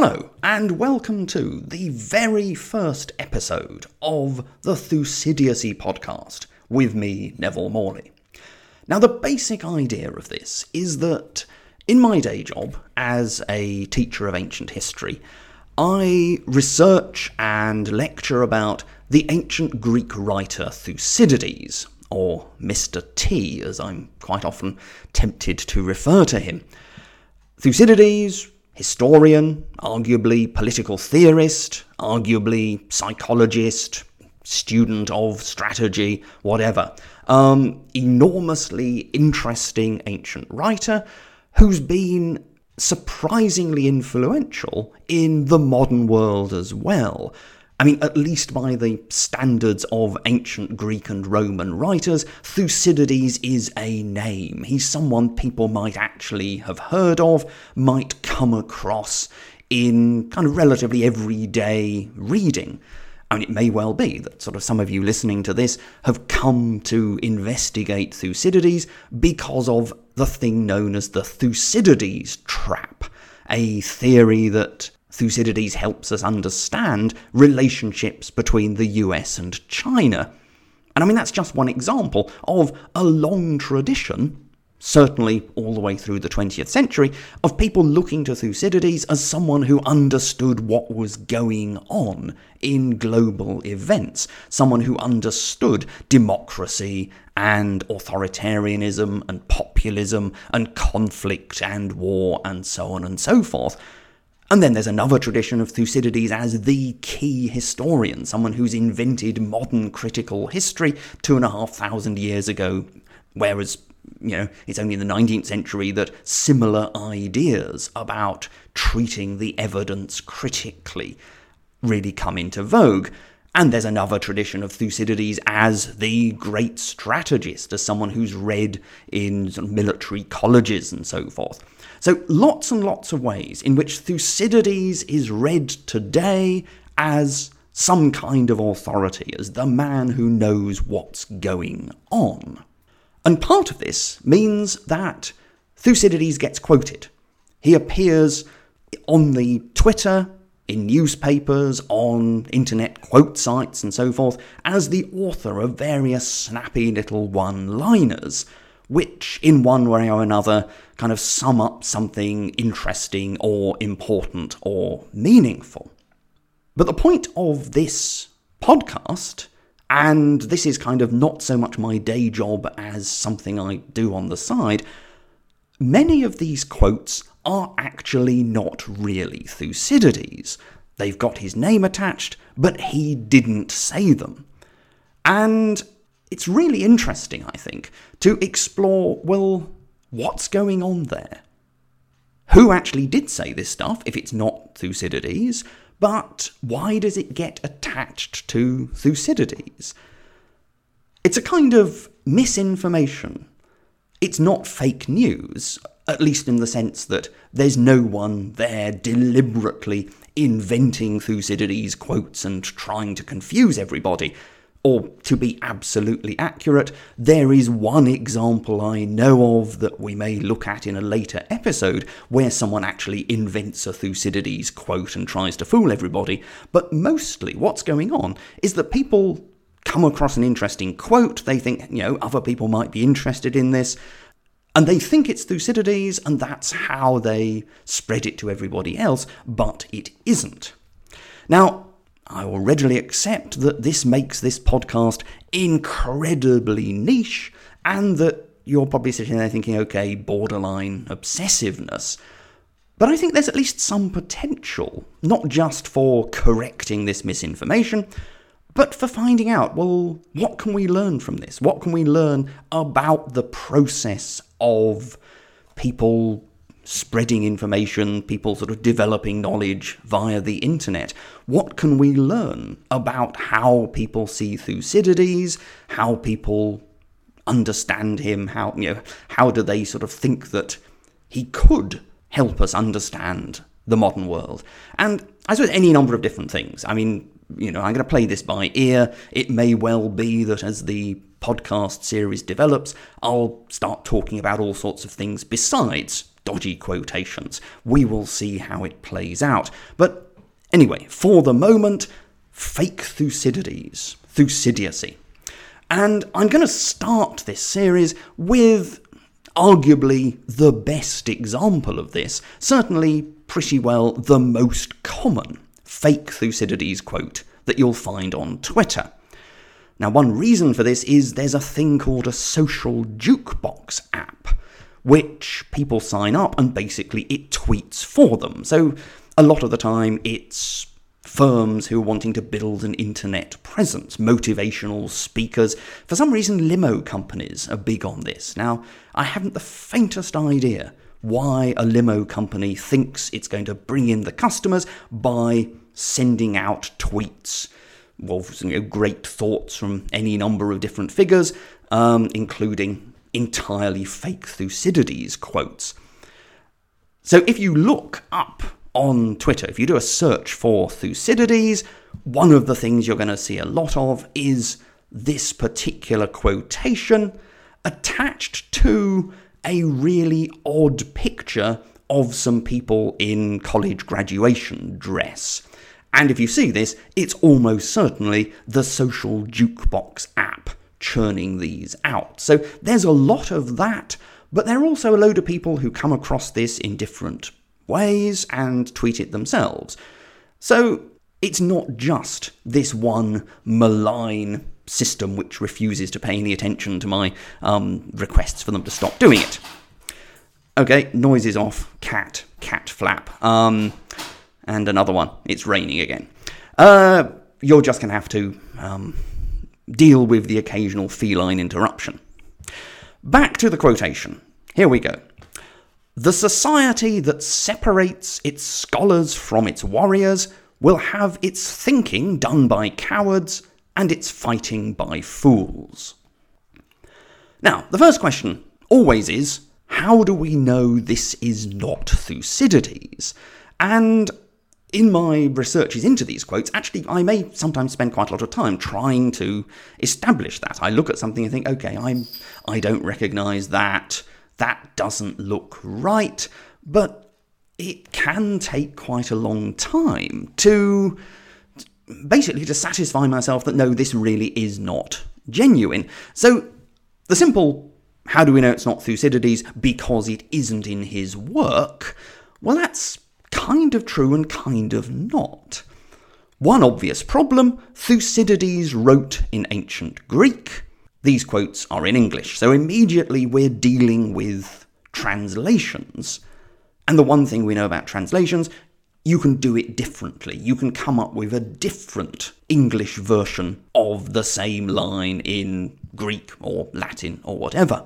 Hello, and welcome to the very first episode of the Thucydiocy podcast with me, Neville Morley. Now, the basic idea of this is that in my day job as a teacher of ancient history, I research and lecture about the ancient Greek writer Thucydides, or Mr. T, as I'm quite often tempted to refer to him. Thucydides historian, arguably political theorist, arguably psychologist, student of strategy, whatever. Um, enormously interesting ancient writer who's been surprisingly influential in the modern world as well. I mean, at least by the standards of ancient Greek and Roman writers, Thucydides is a name. He's someone people might actually have heard of, might come across in kind of relatively everyday reading. I mean, it may well be that sort of some of you listening to this have come to investigate Thucydides because of the thing known as the Thucydides trap, a theory that Thucydides helps us understand relationships between the US and China. And I mean, that's just one example of a long tradition, certainly all the way through the 20th century, of people looking to Thucydides as someone who understood what was going on in global events, someone who understood democracy and authoritarianism and populism and conflict and war and so on and so forth. And then there's another tradition of Thucydides as the key historian, someone who's invented modern critical history two and a half thousand years ago, whereas, you know, it's only in the 19th century that similar ideas about treating the evidence critically really come into vogue. And there's another tradition of Thucydides as the great strategist, as someone who's read in sort of military colleges and so forth. So, lots and lots of ways in which Thucydides is read today as some kind of authority, as the man who knows what's going on. And part of this means that Thucydides gets quoted. He appears on the Twitter, in newspapers, on internet quote sites, and so forth, as the author of various snappy little one liners which, in one way or another, kind of sum up something interesting or important or meaningful. But the point of this podcast, and this is kind of not so much my day job as something I do on the side, many of these quotes are actually not really Thucydides. They've got his name attached, but he didn't say them. And it's really interesting, I think, to explore well, what's going on there? Who actually did say this stuff if it's not Thucydides? But why does it get attached to Thucydides? It's a kind of misinformation. It's not fake news, at least in the sense that there's no one there deliberately inventing Thucydides quotes and trying to confuse everybody. Or to be absolutely accurate, there is one example I know of that we may look at in a later episode where someone actually invents a Thucydides quote and tries to fool everybody. But mostly what's going on is that people come across an interesting quote, they think, you know, other people might be interested in this, and they think it's Thucydides, and that's how they spread it to everybody else, but it isn't. Now, I will readily accept that this makes this podcast incredibly niche and that you're probably sitting there thinking, okay, borderline obsessiveness. But I think there's at least some potential, not just for correcting this misinformation, but for finding out, well, what can we learn from this? What can we learn about the process of people spreading information, people sort of developing knowledge via the internet. What can we learn about how people see Thucydides, how people understand him, how you know, how do they sort of think that he could help us understand the modern world? And I suppose any number of different things. I mean, you know, I'm going to play this by ear. It may well be that as the podcast series develops, I'll start talking about all sorts of things besides dodgy quotations. We will see how it plays out. But anyway, for the moment, fake Thucydides, Thucydiocy. And I'm going to start this series with arguably the best example of this, certainly pretty well the most common fake Thucydides quote that you'll find on Twitter. Now, one reason for this is there's a thing called a social jukebox app, which people sign up and basically it tweets for them. So, a lot of the time it's firms who are wanting to build an internet presence, motivational speakers. For some reason, limo companies are big on this. Now, I haven't the faintest idea why a limo company thinks it's going to bring in the customers by sending out tweets. Well, you know, great thoughts from any number of different figures, um, including entirely fake Thucydides quotes. So if you look up on Twitter, if you do a search for Thucydides, one of the things you're going to see a lot of is this particular quotation attached to a really odd picture of some people in college graduation dress. And if you see this, it's almost certainly the social jukebox app churning these out. So there's a lot of that, but there are also a load of people who come across this in different ways and tweet it themselves. So it's not just this one malign system which refuses to pay any attention to my um, requests for them to stop doing it. Okay, noise is off. Cat, cat flap. Um, and another one. It's raining again. Uh, you're just going to have to um, deal with the occasional feline interruption. Back to the quotation. Here we go. The society that separates its scholars from its warriors will have its thinking done by cowards and its fighting by fools. Now, the first question always is how do we know this is not Thucydides? And in my researches into these quotes, actually, I may sometimes spend quite a lot of time trying to establish that. I look at something and think, okay, I'm, I don't recognize that that doesn't look right, but it can take quite a long time to basically to satisfy myself that no, this really is not genuine. So the simple how do we know it's not Thucydides because it isn't in his work? Well, that's kind of true and kind of not. One obvious problem Thucydides wrote in ancient Greek, these quotes are in English, so immediately we're dealing with translations. And the one thing we know about translations, you can do it differently. You can come up with a different English version of the same line in Greek or Latin or whatever.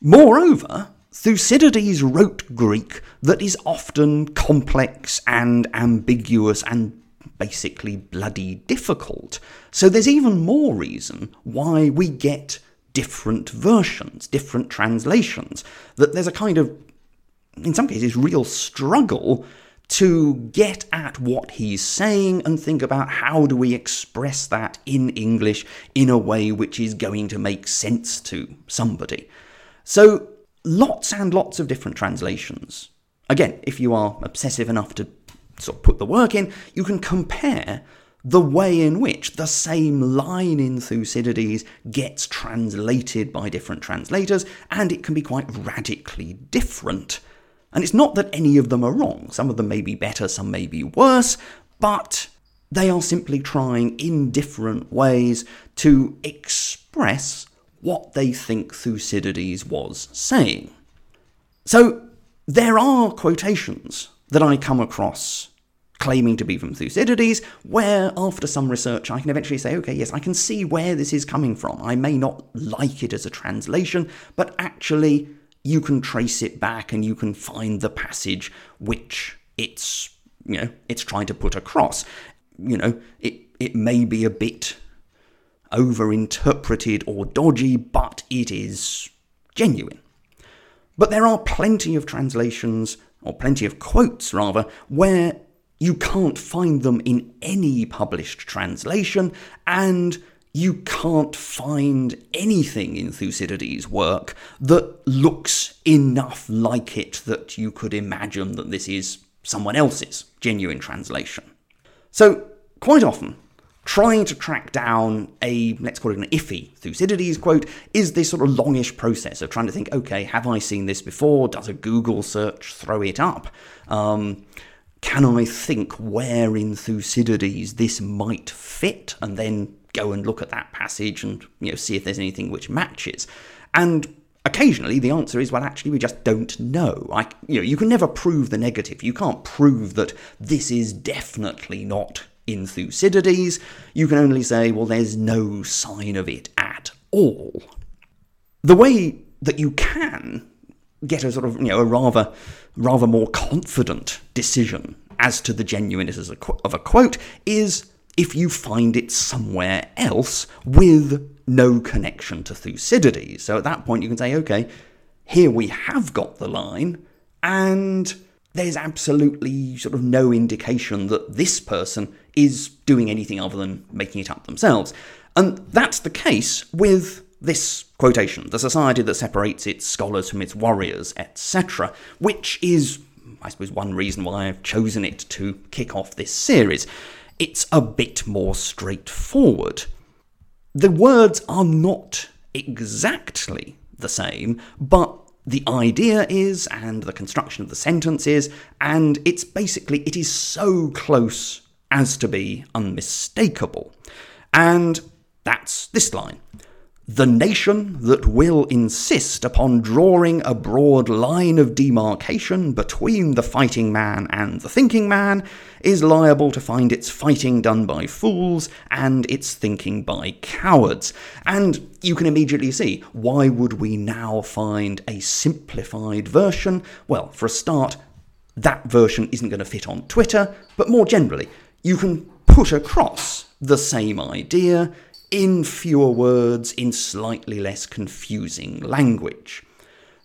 Moreover, Thucydides wrote Greek that is often complex and ambiguous and basically bloody difficult. So there's even more reason why we get different versions, different translations. That there's a kind of, in some cases, real struggle to get at what he's saying and think about how do we express that in English in a way which is going to make sense to somebody. So, lots and lots of different translations. Again, if you are obsessive enough to sort of put the work in, you can compare the way in which the same line in Thucydides gets translated by different translators, and it can be quite radically different. And it's not that any of them are wrong, some of them may be better, some may be worse, but they are simply trying in different ways to express what they think Thucydides was saying. So there are quotations that I come across claiming to be from Thucydides, where after some research I can eventually say, okay, yes, I can see where this is coming from. I may not like it as a translation, but actually you can trace it back and you can find the passage which it's, you know, it's trying to put across. You know, it, it may be a bit overinterpreted or dodgy, but it is genuine. But there are plenty of translations, or plenty of quotes rather, where you can't find them in any published translation, and you can't find anything in Thucydides' work that looks enough like it that you could imagine that this is someone else's genuine translation. So, quite often, trying to track down a, let's call it an iffy Thucydides quote, is this sort of longish process of trying to think, okay, have I seen this before? Does a Google search throw it up? Um, can I think where in Thucydides this might fit? And then go and look at that passage and you know see if there's anything which matches. And occasionally the answer is well actually we just don't know. I, you know you can never prove the negative. You can't prove that this is definitely not in Thucydides. You can only say well there's no sign of it at all. The way that you can get a sort of you know a rather rather more confident decision as to the genuineness of a quote is if you find it somewhere else with no connection to Thucydides. So at that point, you can say, okay, here we have got the line, and there's absolutely sort of no indication that this person is doing anything other than making it up themselves. And that's the case with this quotation the society that separates its scholars from its warriors, etc., which is, I suppose, one reason why I've chosen it to kick off this series it's a bit more straightforward. The words are not exactly the same, but the idea is, and the construction of the sentence is, and it's basically, it is so close as to be unmistakable. And that's this line the nation that will insist upon drawing a broad line of demarcation between the fighting man and the thinking man is liable to find its fighting done by fools and its thinking by cowards. And you can immediately see why would we now find a simplified version? Well, for a start, that version isn't going to fit on Twitter, but more generally, you can put across the same idea in fewer words, in slightly less confusing language.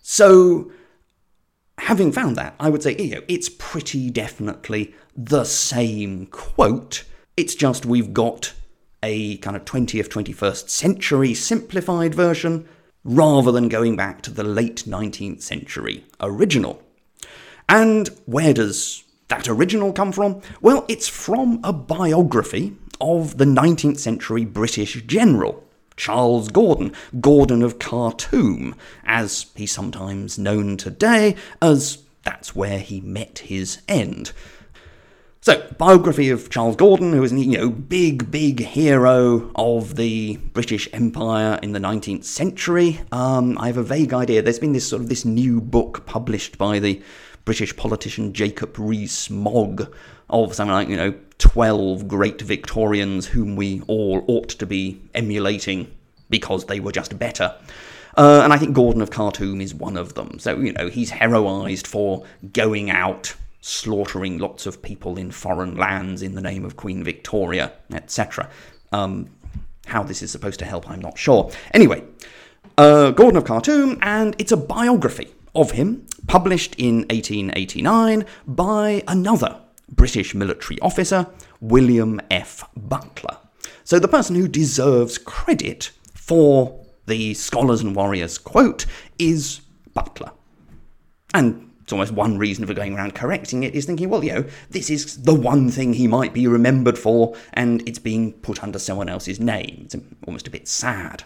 So, having found that, I would say, you know, it's pretty definitely the same quote. It's just we've got a kind of 20th, 21st century simplified version rather than going back to the late 19th century original. And where does that original come from? Well, it's from a biography of the 19th century British general, Charles Gordon, Gordon of Khartoum, as he's sometimes known today, as that's where he met his end. So, biography of Charles Gordon, who was you know big, big hero of the British Empire in the 19th century. Um, I have a vague idea. There's been this sort of this new book published by the British politician Jacob Rees-Mogg of something like you know 12 great Victorians whom we all ought to be emulating because they were just better. Uh, and I think Gordon of Khartoum is one of them. So, you know, he's heroised for going out, slaughtering lots of people in foreign lands in the name of Queen Victoria, etc. Um, how this is supposed to help, I'm not sure. Anyway, uh, Gordon of Khartoum, and it's a biography of him, published in 1889 by another British military officer, William F. Butler. So the person who deserves credit for the Scholars and Warriors quote is Butler. And it's almost one reason for going around correcting it is thinking, well, you know, this is the one thing he might be remembered for, and it's being put under someone else's name. It's almost a bit sad.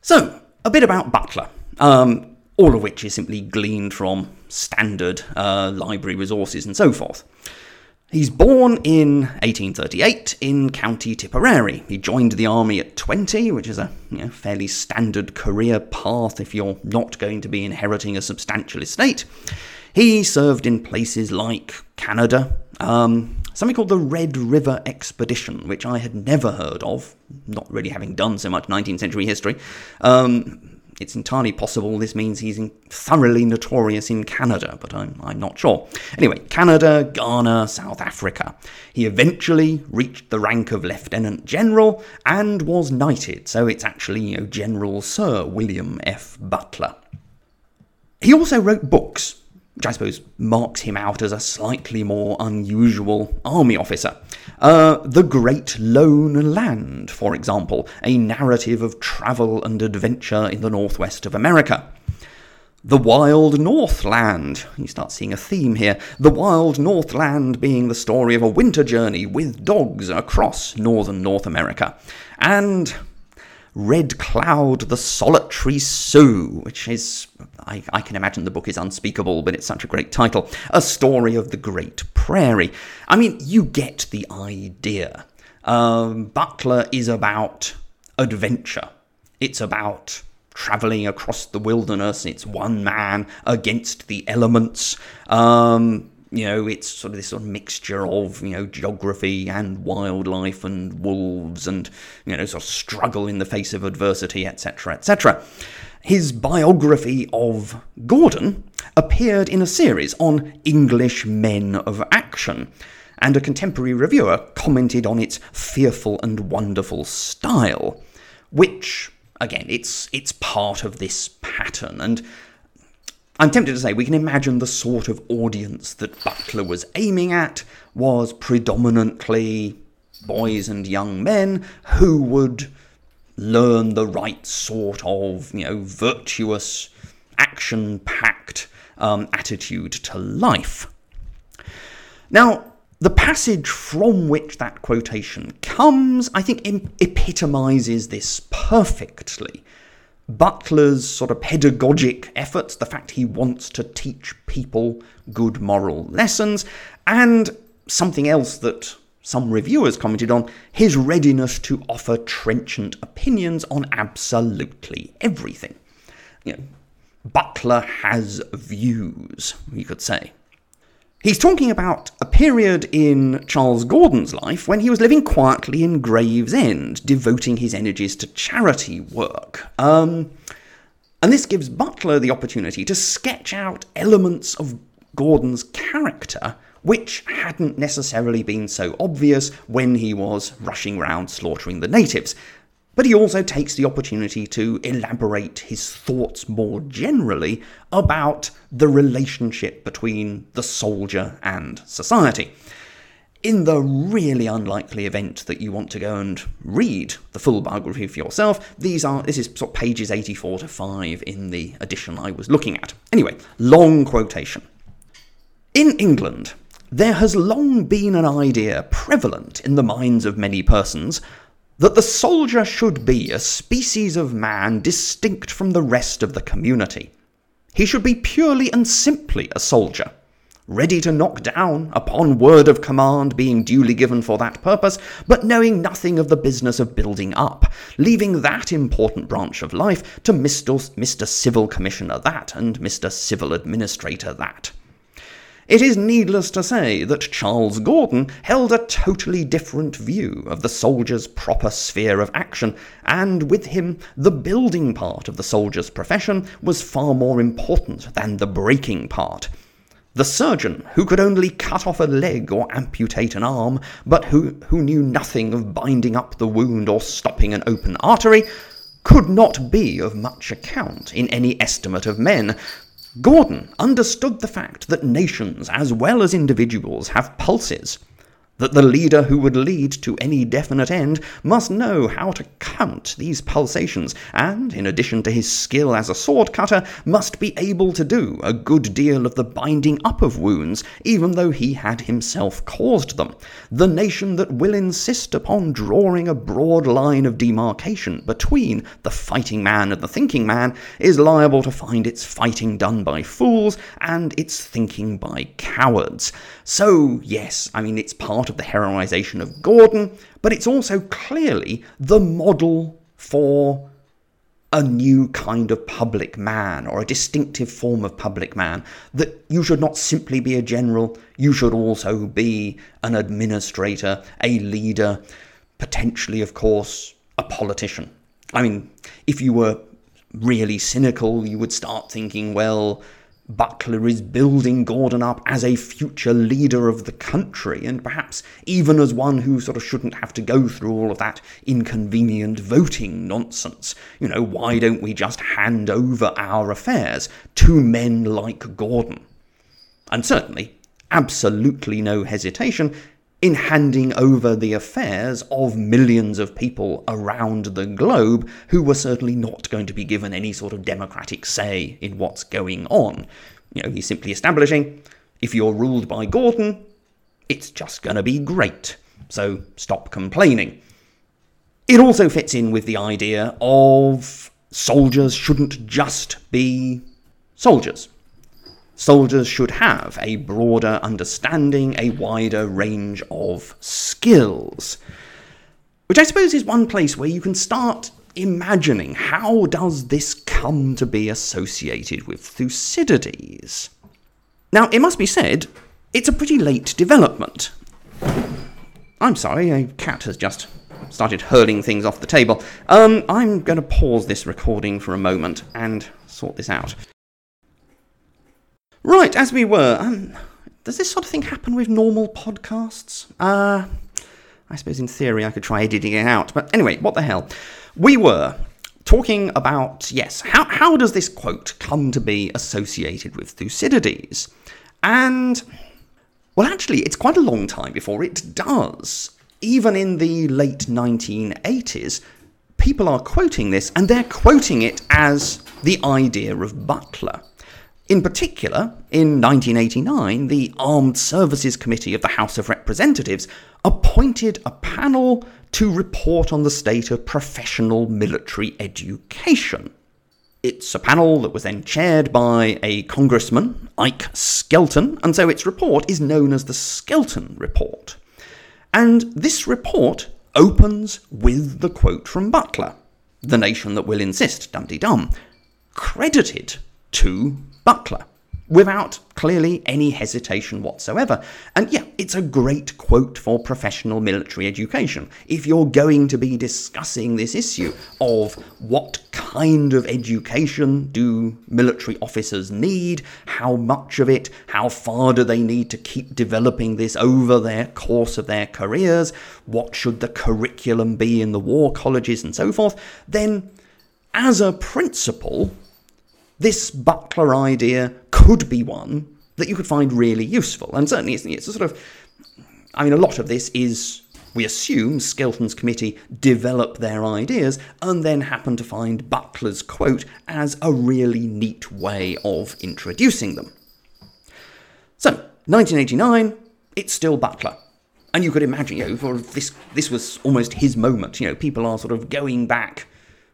So, a bit about Butler. Um, all of which is simply gleaned from standard uh, library resources and so forth. He's born in 1838 in County Tipperary. He joined the army at 20, which is a you know, fairly standard career path if you're not going to be inheriting a substantial estate. He served in places like Canada, um, something called the Red River Expedition, which I had never heard of, not really having done so much 19th century history. Um, it's entirely possible this means he's thoroughly notorious in Canada, but I'm, I'm not sure. Anyway, Canada, Ghana, South Africa. He eventually reached the rank of Lieutenant General and was knighted, so it's actually you know, General Sir William F. Butler. He also wrote books, which I suppose marks him out as a slightly more unusual army officer. Uh, the Great Lone Land, for example, a narrative of travel and adventure in the northwest of America. The Wild Northland. You start seeing a theme here. The Wild Northland being the story of a winter journey with dogs across northern North America. And Red Cloud, the Solitary Sioux, which is, I, I, can imagine the book is unspeakable, but it's such a great title. A story of the Great Prairie. I mean, you get the idea. Um, Butler is about adventure, it's about traveling across the wilderness, it's one man against the elements. Um, you know, it's sort of this sort of mixture of, you know, geography and wildlife and wolves and, you know, sort of struggle in the face of adversity, etc., etc. His biography of Gordon appeared in a series on English men of action, and a contemporary reviewer commented on its fearful and wonderful style, which, again, it's, it's part of this pattern, and I'm tempted to say we can imagine the sort of audience that Butler was aiming at was predominantly boys and young men who would learn the right sort of, you know, virtuous, action packed um, attitude to life. Now, the passage from which that quotation comes, I think, epitomizes this perfectly. Butler's sort of pedagogic efforts, the fact he wants to teach people good moral lessons, and something else that some reviewers commented on his readiness to offer trenchant opinions on absolutely everything. You know, Butler has views, you could say. He's talking about a period in Charles Gordon's life when he was living quietly in Gravesend, devoting his energies to charity work. Um, and this gives Butler the opportunity to sketch out elements of Gordon's character which hadn't necessarily been so obvious when he was rushing round slaughtering the natives but he also takes the opportunity to elaborate his thoughts more generally about the relationship between the soldier and society. In the really unlikely event that you want to go and read the full biography for yourself, these are this is sort of pages 84 to 5 in the edition I was looking at. Anyway, long quotation. In England, there has long been an idea prevalent in the minds of many persons that the soldier should be a species of man distinct from the rest of the community. He should be purely and simply a soldier, ready to knock down upon word of command being duly given for that purpose, but knowing nothing of the business of building up, leaving that important branch of life to Mr. Mr. Civil Commissioner that and Mr. Civil Administrator that. It is needless to say that Charles Gordon held a totally different view of the soldier's proper sphere of action, and with him, the building part of the soldier's profession was far more important than the breaking part. The surgeon, who could only cut off a leg or amputate an arm, but who, who knew nothing of binding up the wound or stopping an open artery, could not be of much account in any estimate of men, Gordon understood the fact that nations as well as individuals have pulses, that the leader who would lead to any definite end must know how to count these pulsations, and, in addition to his skill as a sword cutter, must be able to do a good deal of the binding up of wounds, even though he had himself caused them. The nation that will insist upon drawing a broad line of demarcation between the fighting man and the thinking man is liable to find its fighting done by fools and its thinking by cowards. So, yes, I mean, it's part of the heroisation of Gordon, but it's also clearly the model for a new kind of public man or a distinctive form of public man. That you should not simply be a general, you should also be an administrator, a leader, potentially, of course, a politician. I mean, if you were really cynical, you would start thinking, well, Butler is building Gordon up as a future leader of the country, and perhaps even as one who sort of shouldn't have to go through all of that inconvenient voting nonsense. You know, why don't we just hand over our affairs to men like Gordon? and certainly absolutely no hesitation in handing over the affairs of millions of people around the globe who were certainly not going to be given any sort of democratic say in what's going on. You know, he's simply establishing if you're ruled by Gordon, it's just going to be great. So stop complaining. It also fits in with the idea of soldiers shouldn't just be soldiers. Soldiers should have a broader understanding, a wider range of skills. Which I suppose is one place where you can start imagining how does this come to be associated with Thucydides? Now, it must be said, it's a pretty late development. I'm sorry, a cat has just started hurling things off the table. Um, I'm going to pause this recording for a moment and sort this out. Right, as we were, um, does this sort of thing happen with normal podcasts? Uh, I suppose in theory I could try editing it out, but anyway, what the hell. We were talking about, yes, how, how does this quote come to be associated with Thucydides? And, well, actually, it's quite a long time before it does. Even in the late 1980s, people are quoting this, and they're quoting it as the idea of Butler. In particular, in 1989, the Armed Services Committee of the House of Representatives appointed a panel to report on the state of professional military education. It's a panel that was then chaired by a congressman, Ike Skelton, and so its report is known as the Skelton Report. And this report opens with the quote from Butler The nation that will insist, dum dum, credited to Butler without clearly any hesitation whatsoever. And yeah, it's a great quote for professional military education. If you're going to be discussing this issue of what kind of education do military officers need, how much of it, how far do they need to keep developing this over their course of their careers, what should the curriculum be in the war colleges and so forth, then as a principle, this Butler idea could be one that you could find really useful. And certainly it's, it's a sort of, I mean, a lot of this is, we assume, Skelton's committee develop their ideas and then happen to find Butler's quote as a really neat way of introducing them. So, 1989, it's still Butler. And you could imagine, you know, for this, this was almost his moment. You know, people are sort of going back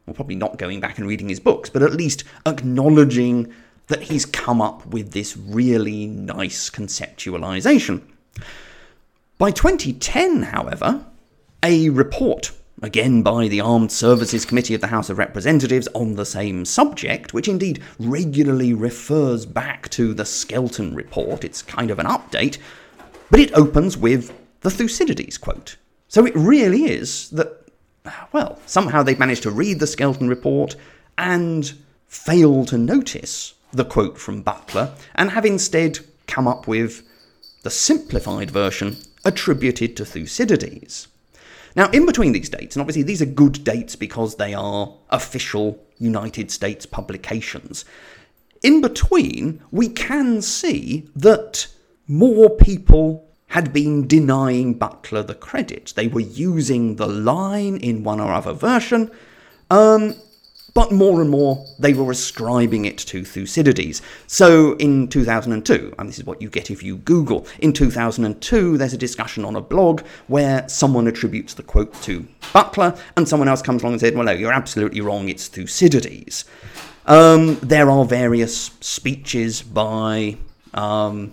well, probably not going back and reading his books, but at least acknowledging that he's come up with this really nice conceptualization. By 2010, however, a report, again by the Armed Services Committee of the House of Representatives on the same subject, which indeed regularly refers back to the Skelton report, it's kind of an update, but it opens with the Thucydides quote. So it really is that well, somehow they've managed to read the Skelton report and fail to notice the quote from Butler and have instead come up with the simplified version attributed to Thucydides. Now, in between these dates, and obviously these are good dates because they are official United States publications, in between, we can see that more people had been denying Butler the credit. They were using the line in one or other version, um, but more and more they were ascribing it to Thucydides. So in 2002, and this is what you get if you Google, in 2002 there's a discussion on a blog where someone attributes the quote to Butler, and someone else comes along and said, well, no, you're absolutely wrong, it's Thucydides. Um, there are various speeches by um,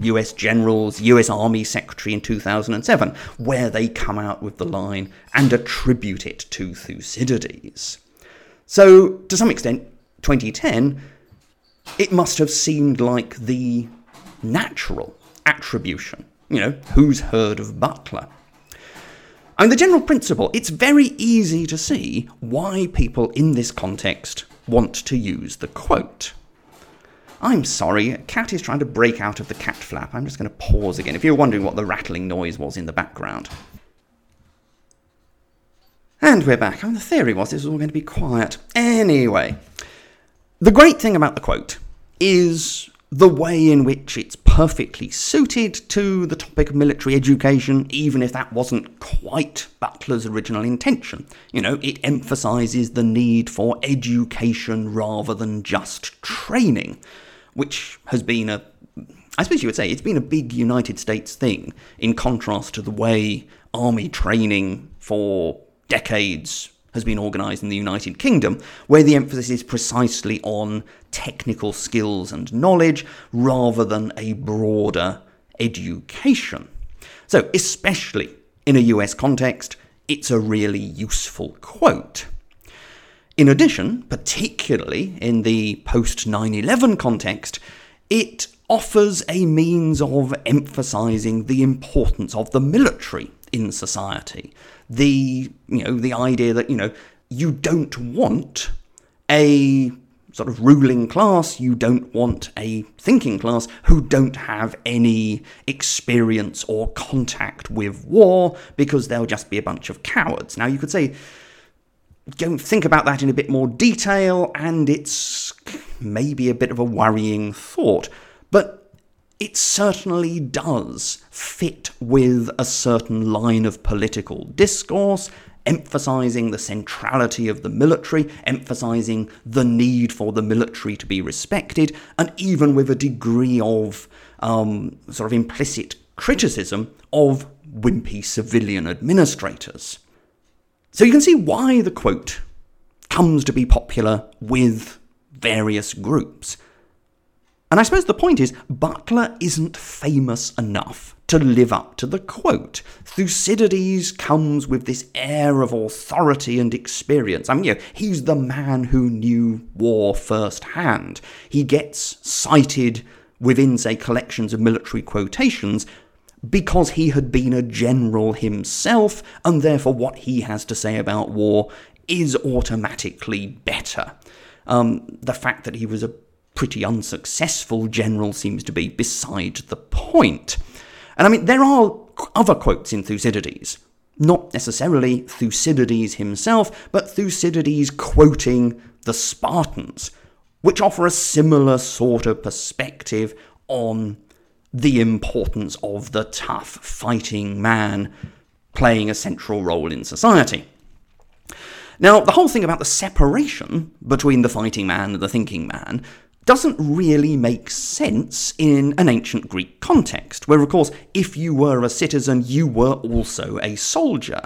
US generals, US Army Secretary in 2007, where they come out with the line and attribute it to Thucydides. So, to some extent, 2010, it must have seemed like the natural attribution. You know, who's heard of Butler? Mean, the general principle, it's very easy to see why people in this context want to use the quote. I'm sorry, cat is trying to break out of the cat flap. I'm just going to pause again if you're wondering what the rattling noise was in the background. And we're back. I mean, the theory was this was all going to be quiet. Anyway, the great thing about the quote is the way in which it's perfectly suited to the topic of military education, even if that wasn't quite Butler's original intention. You know, it emphasises the need for education rather than just training, which has been a I suppose you would say it's been a big United States thing, in contrast to the way army training for decades has been organised in the United Kingdom, where the emphasis is precisely on technical skills and knowledge rather than a broader education. So, especially in a US context, it's a really useful quote. In addition, particularly in the post 9 11 context, it offers a means of emphasizing the importance of the military in society. The, you know, the idea that, you know, you don't want a sort of ruling class, you don't want a thinking class who don't have any experience or contact with war because they'll just be a bunch of cowards. Now, you could say, go and think about that in a bit more detail, and it's maybe a bit of a worrying thought. But it certainly does fit with a certain line of political discourse, emphasizing the centrality of the military, emphasizing the need for the military to be respected, and even with a degree of um, sort of implicit criticism of wimpy civilian administrators. So you can see why the quote comes to be popular with various groups. And I suppose the point is, Butler isn't famous enough to live up to the quote. Thucydides comes with this air of authority and experience. I mean, you know, he's the man who knew war firsthand. He gets cited within, say, collections of military quotations because he had been a general himself, and therefore what he has to say about war is automatically better. Um, the fact that he was a pretty unsuccessful general seems to be beside the point. And I mean, there are other quotes in Thucydides. Not necessarily Thucydides himself, but Thucydides quoting the Spartans, which offer a similar sort of perspective on the importance of the tough fighting man playing a central role in society. Now, the whole thing about the separation between the fighting man and the thinking man doesn't really make sense in an ancient Greek context, where, of course, if you were a citizen, you were also a soldier.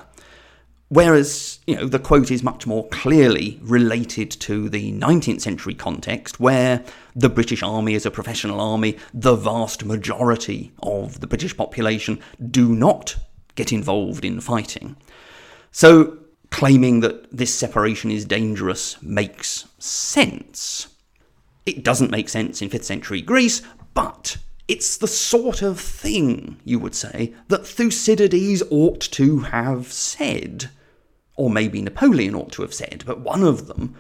Whereas, you know, the quote is much more clearly related to the 19th century context, where the British Army is a professional army, the vast majority of the British population do not get involved in fighting. So, claiming that this separation is dangerous makes sense. It doesn't make sense in 5th century Greece, but it's the sort of thing, you would say, that Thucydides ought to have said. Or maybe Napoleon ought to have said, but one of them.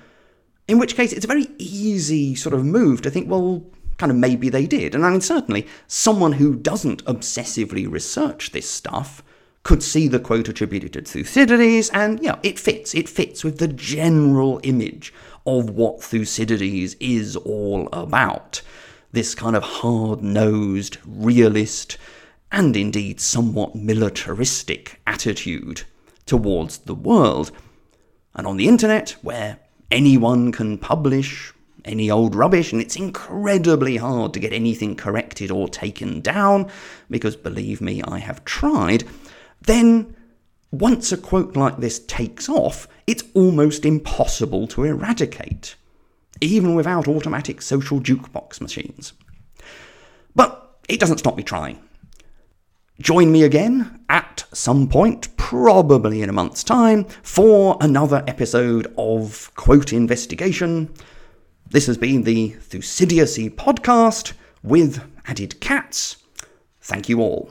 In which case, it's a very easy sort of move to think, well, kind of maybe they did. And I mean, certainly, someone who doesn't obsessively research this stuff could see the quote attributed to Thucydides, and yeah, it fits. It fits with the general image of what Thucydides is all about. This kind of hard nosed, realist, and indeed somewhat militaristic attitude towards the world. And on the internet, where anyone can publish any old rubbish, and it's incredibly hard to get anything corrected or taken down, because believe me, I have tried, then once a quote like this takes off, it's almost impossible to eradicate, even without automatic social jukebox machines. But it doesn't stop me trying. Join me again at some point, probably in a month's time, for another episode of Quote Investigation. This has been the Thucydides podcast with added cats. Thank you all.